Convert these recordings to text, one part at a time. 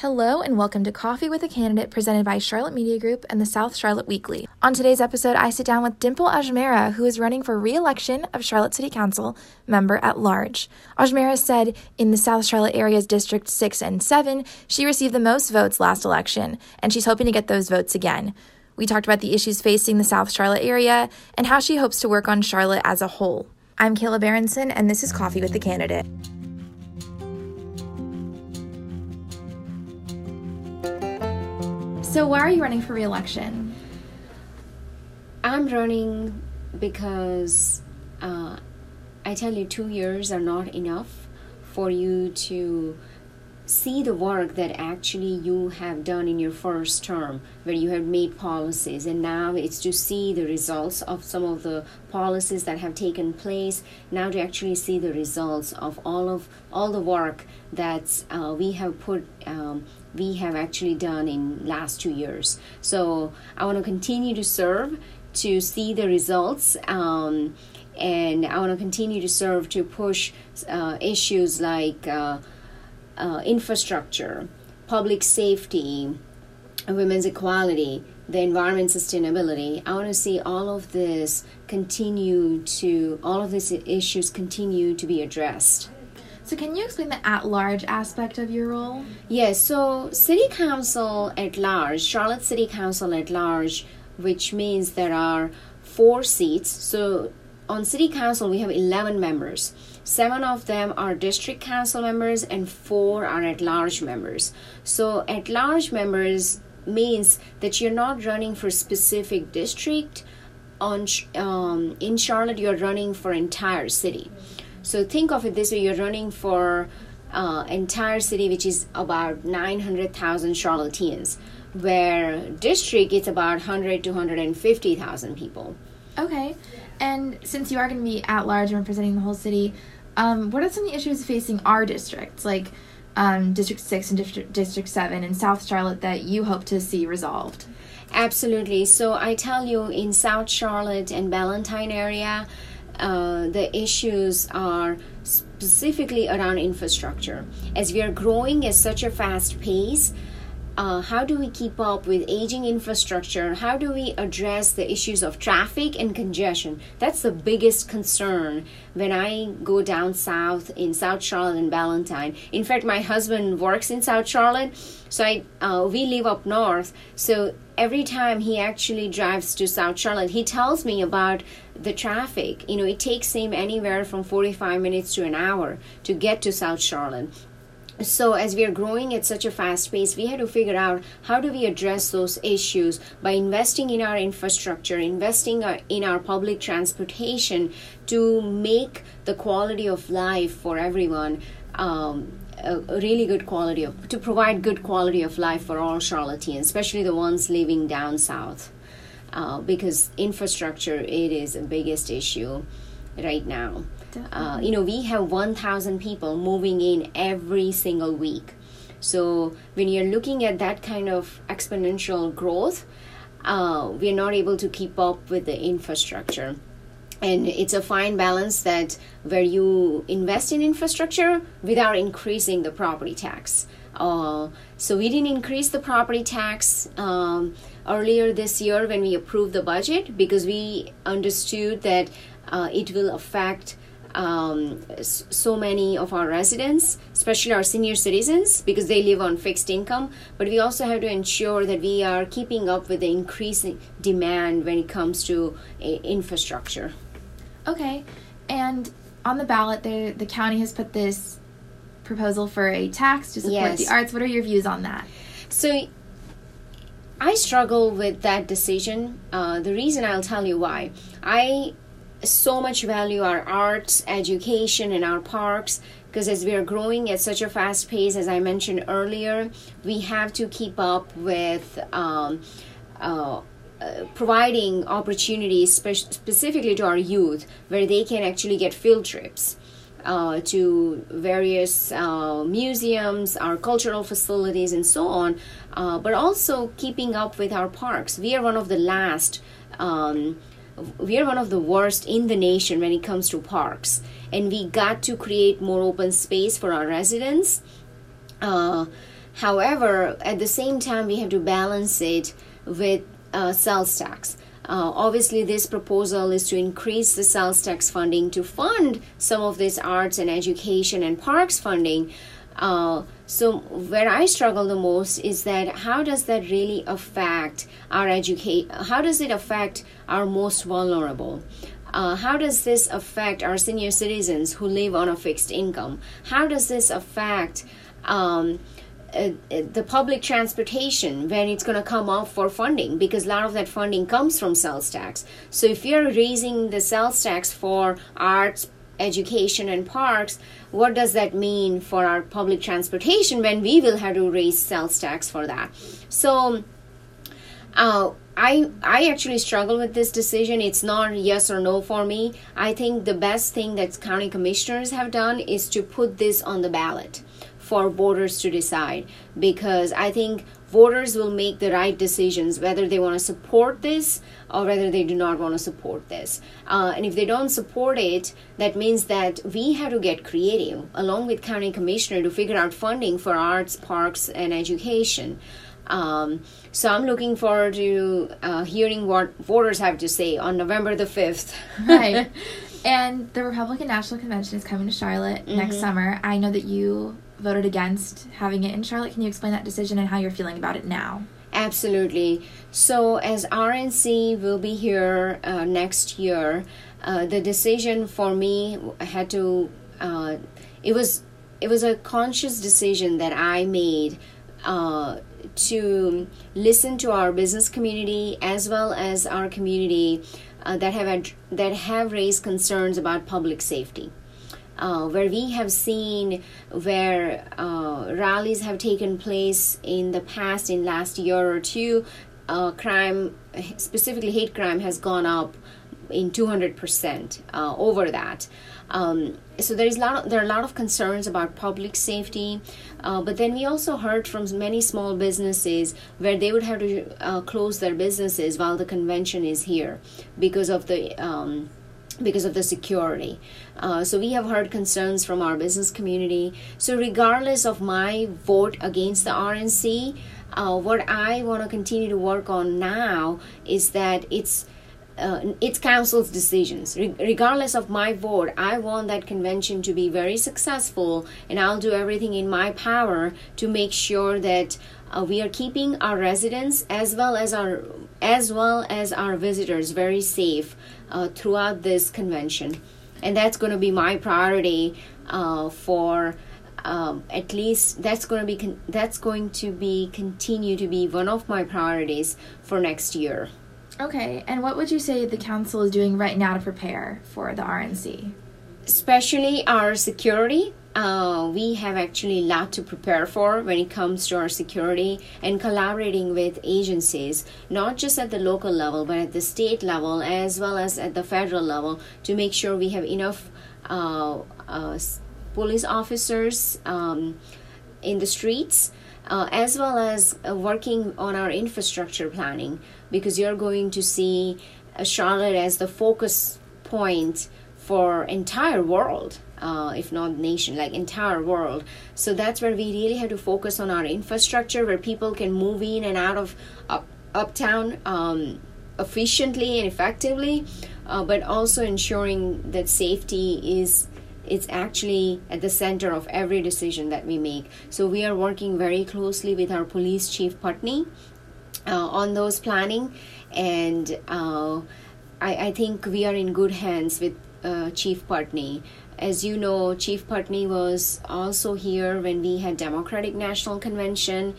Hello, and welcome to Coffee with a Candidate presented by Charlotte Media Group and the South Charlotte Weekly. On today's episode, I sit down with Dimple Ajmera, who is running for re election of Charlotte City Council member at large. Ajmera said in the South Charlotte area's District 6 and 7, she received the most votes last election, and she's hoping to get those votes again. We talked about the issues facing the South Charlotte area and how she hopes to work on Charlotte as a whole. I'm Kayla Berenson, and this is Coffee with the Candidate. So, why are you running for reelection? I'm running because uh, I tell you, two years are not enough for you to see the work that actually you have done in your first term where you have made policies and now it's to see the results of some of the policies that have taken place now to actually see the results of all of all the work that uh, we have put um, we have actually done in last two years so i want to continue to serve to see the results um, and i want to continue to serve to push uh, issues like uh, uh, infrastructure, public safety, women's equality, the environment sustainability. I want to see all of this continue to, all of these issues continue to be addressed. So, can you explain the at large aspect of your role? Yes, so City Council at large, Charlotte City Council at large, which means there are four seats. So, on City Council, we have 11 members. Seven of them are district council members, and four are at large members. So, at large members means that you're not running for specific district. On um, in Charlotte, you're running for entire city. So think of it this way: you're running for uh, entire city, which is about 900,000 Charlotteans, where district it's about 100 to 150,000 people. Okay, and since you are going to be at large and representing the whole city, um, what are some of the issues facing our districts, like um, District 6 and District, District 7 in South Charlotte, that you hope to see resolved? Absolutely. So I tell you, in South Charlotte and Ballantyne area, uh, the issues are specifically around infrastructure. As we are growing at such a fast pace, uh, how do we keep up with aging infrastructure? How do we address the issues of traffic and congestion? That's the biggest concern when I go down south in South Charlotte and Ballantyne. In fact, my husband works in South Charlotte, so I uh, we live up north. So every time he actually drives to South Charlotte, he tells me about the traffic. You know, it takes him anywhere from 45 minutes to an hour to get to South Charlotte so as we are growing at such a fast pace we had to figure out how do we address those issues by investing in our infrastructure investing in our public transportation to make the quality of life for everyone um, a, really good quality of to provide good quality of life for all charlotteans especially the ones living down south. Uh, because infrastructure it is the biggest issue right now uh, you know, we have 1,000 people moving in every single week. So when you're looking at that kind of exponential growth, uh, we're not able to keep up with the infrastructure. And it's a fine balance that where you invest in infrastructure without increasing the property tax. Uh, so we didn't increase the property tax um, earlier this year when we approved the budget because we understood that uh, it will affect um, so many of our residents, especially our senior citizens, because they live on fixed income. But we also have to ensure that we are keeping up with the increasing demand when it comes to infrastructure. Okay, and on the ballot, the the county has put this proposal for a tax to support yes. the arts. What are your views on that? So. I struggle with that decision. Uh, the reason I'll tell you why. I so much value our arts, education, and our parks because as we are growing at such a fast pace, as I mentioned earlier, we have to keep up with um, uh, uh, providing opportunities spe- specifically to our youth where they can actually get field trips. Uh, to various uh, museums, our cultural facilities, and so on, uh, but also keeping up with our parks. We are one of the last um, we are one of the worst in the nation when it comes to parks and we got to create more open space for our residents uh, However, at the same time, we have to balance it with uh, sales tax. Uh, obviously, this proposal is to increase the sales tax funding to fund some of this arts and education and parks funding. Uh, so, where I struggle the most is that how does that really affect our educate? How does it affect our most vulnerable? Uh, how does this affect our senior citizens who live on a fixed income? How does this affect um, uh, uh, the public transportation when it's going to come up for funding because a lot of that funding comes from sales tax. So if you're raising the sales tax for arts, education, and parks, what does that mean for our public transportation when we will have to raise sales tax for that? So uh, I I actually struggle with this decision. It's not yes or no for me. I think the best thing that county commissioners have done is to put this on the ballot for voters to decide because I think voters will make the right decisions whether they want to support this or whether they do not want to support this. Uh, and if they don't support it, that means that we have to get creative along with county commissioner to figure out funding for arts, parks, and education. Um, so I'm looking forward to uh, hearing what voters have to say on November the 5th. right. And the Republican National Convention is coming to Charlotte mm-hmm. next summer. I know that you voted against having it in Charlotte. Can you explain that decision and how you're feeling about it now? Absolutely. So, as RNC will be here uh, next year, uh, the decision for me had to. Uh, it was it was a conscious decision that I made uh, to listen to our business community as well as our community uh, that have ad- that have raised concerns about public safety uh, where we have seen where uh, rallies have taken place in the past, in last year or two, uh, crime, specifically hate crime, has gone up in 200% uh, over that. Um, so there is a lot of, there are a lot of concerns about public safety, uh, but then we also heard from many small businesses where they would have to uh, close their businesses while the convention is here because of the um, because of the security. Uh, so we have heard concerns from our business community. So regardless of my vote against the RNC, uh, what I want to continue to work on now is that it's uh, it's council's decisions. Re- regardless of my vote, I want that convention to be very successful, and I'll do everything in my power to make sure that uh, we are keeping our residents as well as our as well as our visitors very safe uh, throughout this convention. And that's going to be my priority uh, for um, at least that's going to be con- that's going to be continue to be one of my priorities for next year. Okay, and what would you say the council is doing right now to prepare for the RNC? Especially our security uh, we have actually a lot to prepare for when it comes to our security and collaborating with agencies, not just at the local level, but at the state level as well as at the federal level to make sure we have enough uh, uh, police officers um, in the streets. Uh, as well as uh, working on our infrastructure planning because you're going to see uh, Charlotte as the focus point for entire world uh, if not nation, like entire world. So that's where we really have to focus on our infrastructure, where people can move in and out of up, uptown um, efficiently and effectively, uh, but also ensuring that safety is it's actually at the center of every decision that we make. So we are working very closely with our police chief Putney uh, on those planning, and uh, I, I, think we are in good hands with uh, Chief Putney. As you know, Chief Putney was also here when we had Democratic National Convention,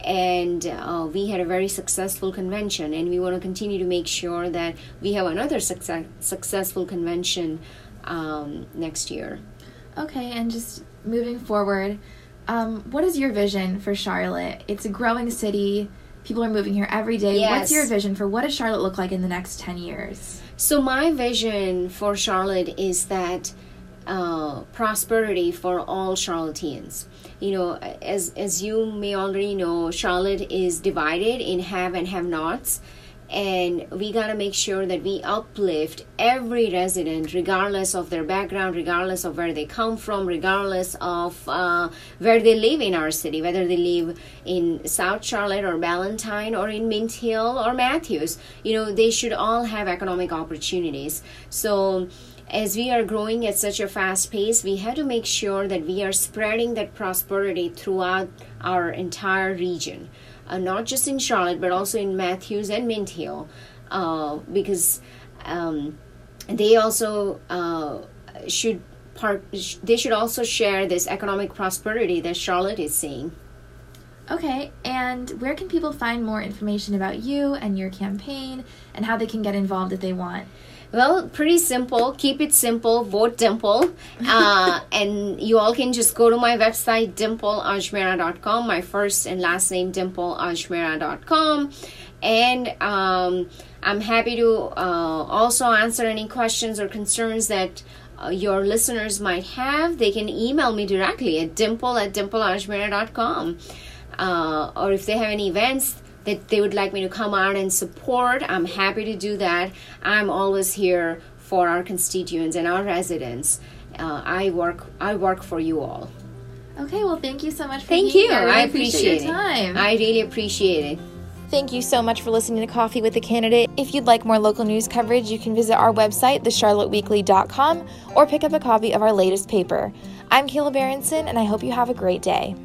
and uh, we had a very successful convention. And we want to continue to make sure that we have another success, successful convention um, next year. Okay, and just moving forward, um, what is your vision for Charlotte? It's a growing city. People are moving here every day. Yes. What's your vision for what does Charlotte look like in the next 10 years? So, my vision for Charlotte is that uh, prosperity for all Charlotteans. You know, as as you may already know, Charlotte is divided in have and have nots, and we got to make sure that we uplift every resident regardless of their background regardless of where they come from regardless of uh, where they live in our city whether they live in south charlotte or ballantyne or in mint hill or matthews. You know they should all have economic opportunities. So as we are growing at such a fast pace, we have to make sure that we are spreading that prosperity throughout our entire region uh, not just in Charlotte, but also in Matthews and Mint Hill, uh, because um, they also uh, should part. They should also share this economic prosperity that Charlotte is seeing. Okay, and where can people find more information about you and your campaign and how they can get involved if they want? Well, pretty simple. Keep it simple. Vote Dimple. Uh, and you all can just go to my website, dimpleajmera.com. My first and last name, dimpleajmera.com. And um, I'm happy to uh, also answer any questions or concerns that uh, your listeners might have. They can email me directly at dimple at dimpleajmera.com. Uh, or if they have any events, that they would like me to come out and support, I'm happy to do that. I'm always here for our constituents and our residents. Uh, I work I work for you all. Okay, well, thank you so much for thank you. I, really I appreciate, appreciate your time. I really appreciate it. Thank you so much for listening to Coffee with the Candidate. If you'd like more local news coverage, you can visit our website, thecharlotteweekly.com, or pick up a copy of our latest paper. I'm Kayla Berenson, and I hope you have a great day.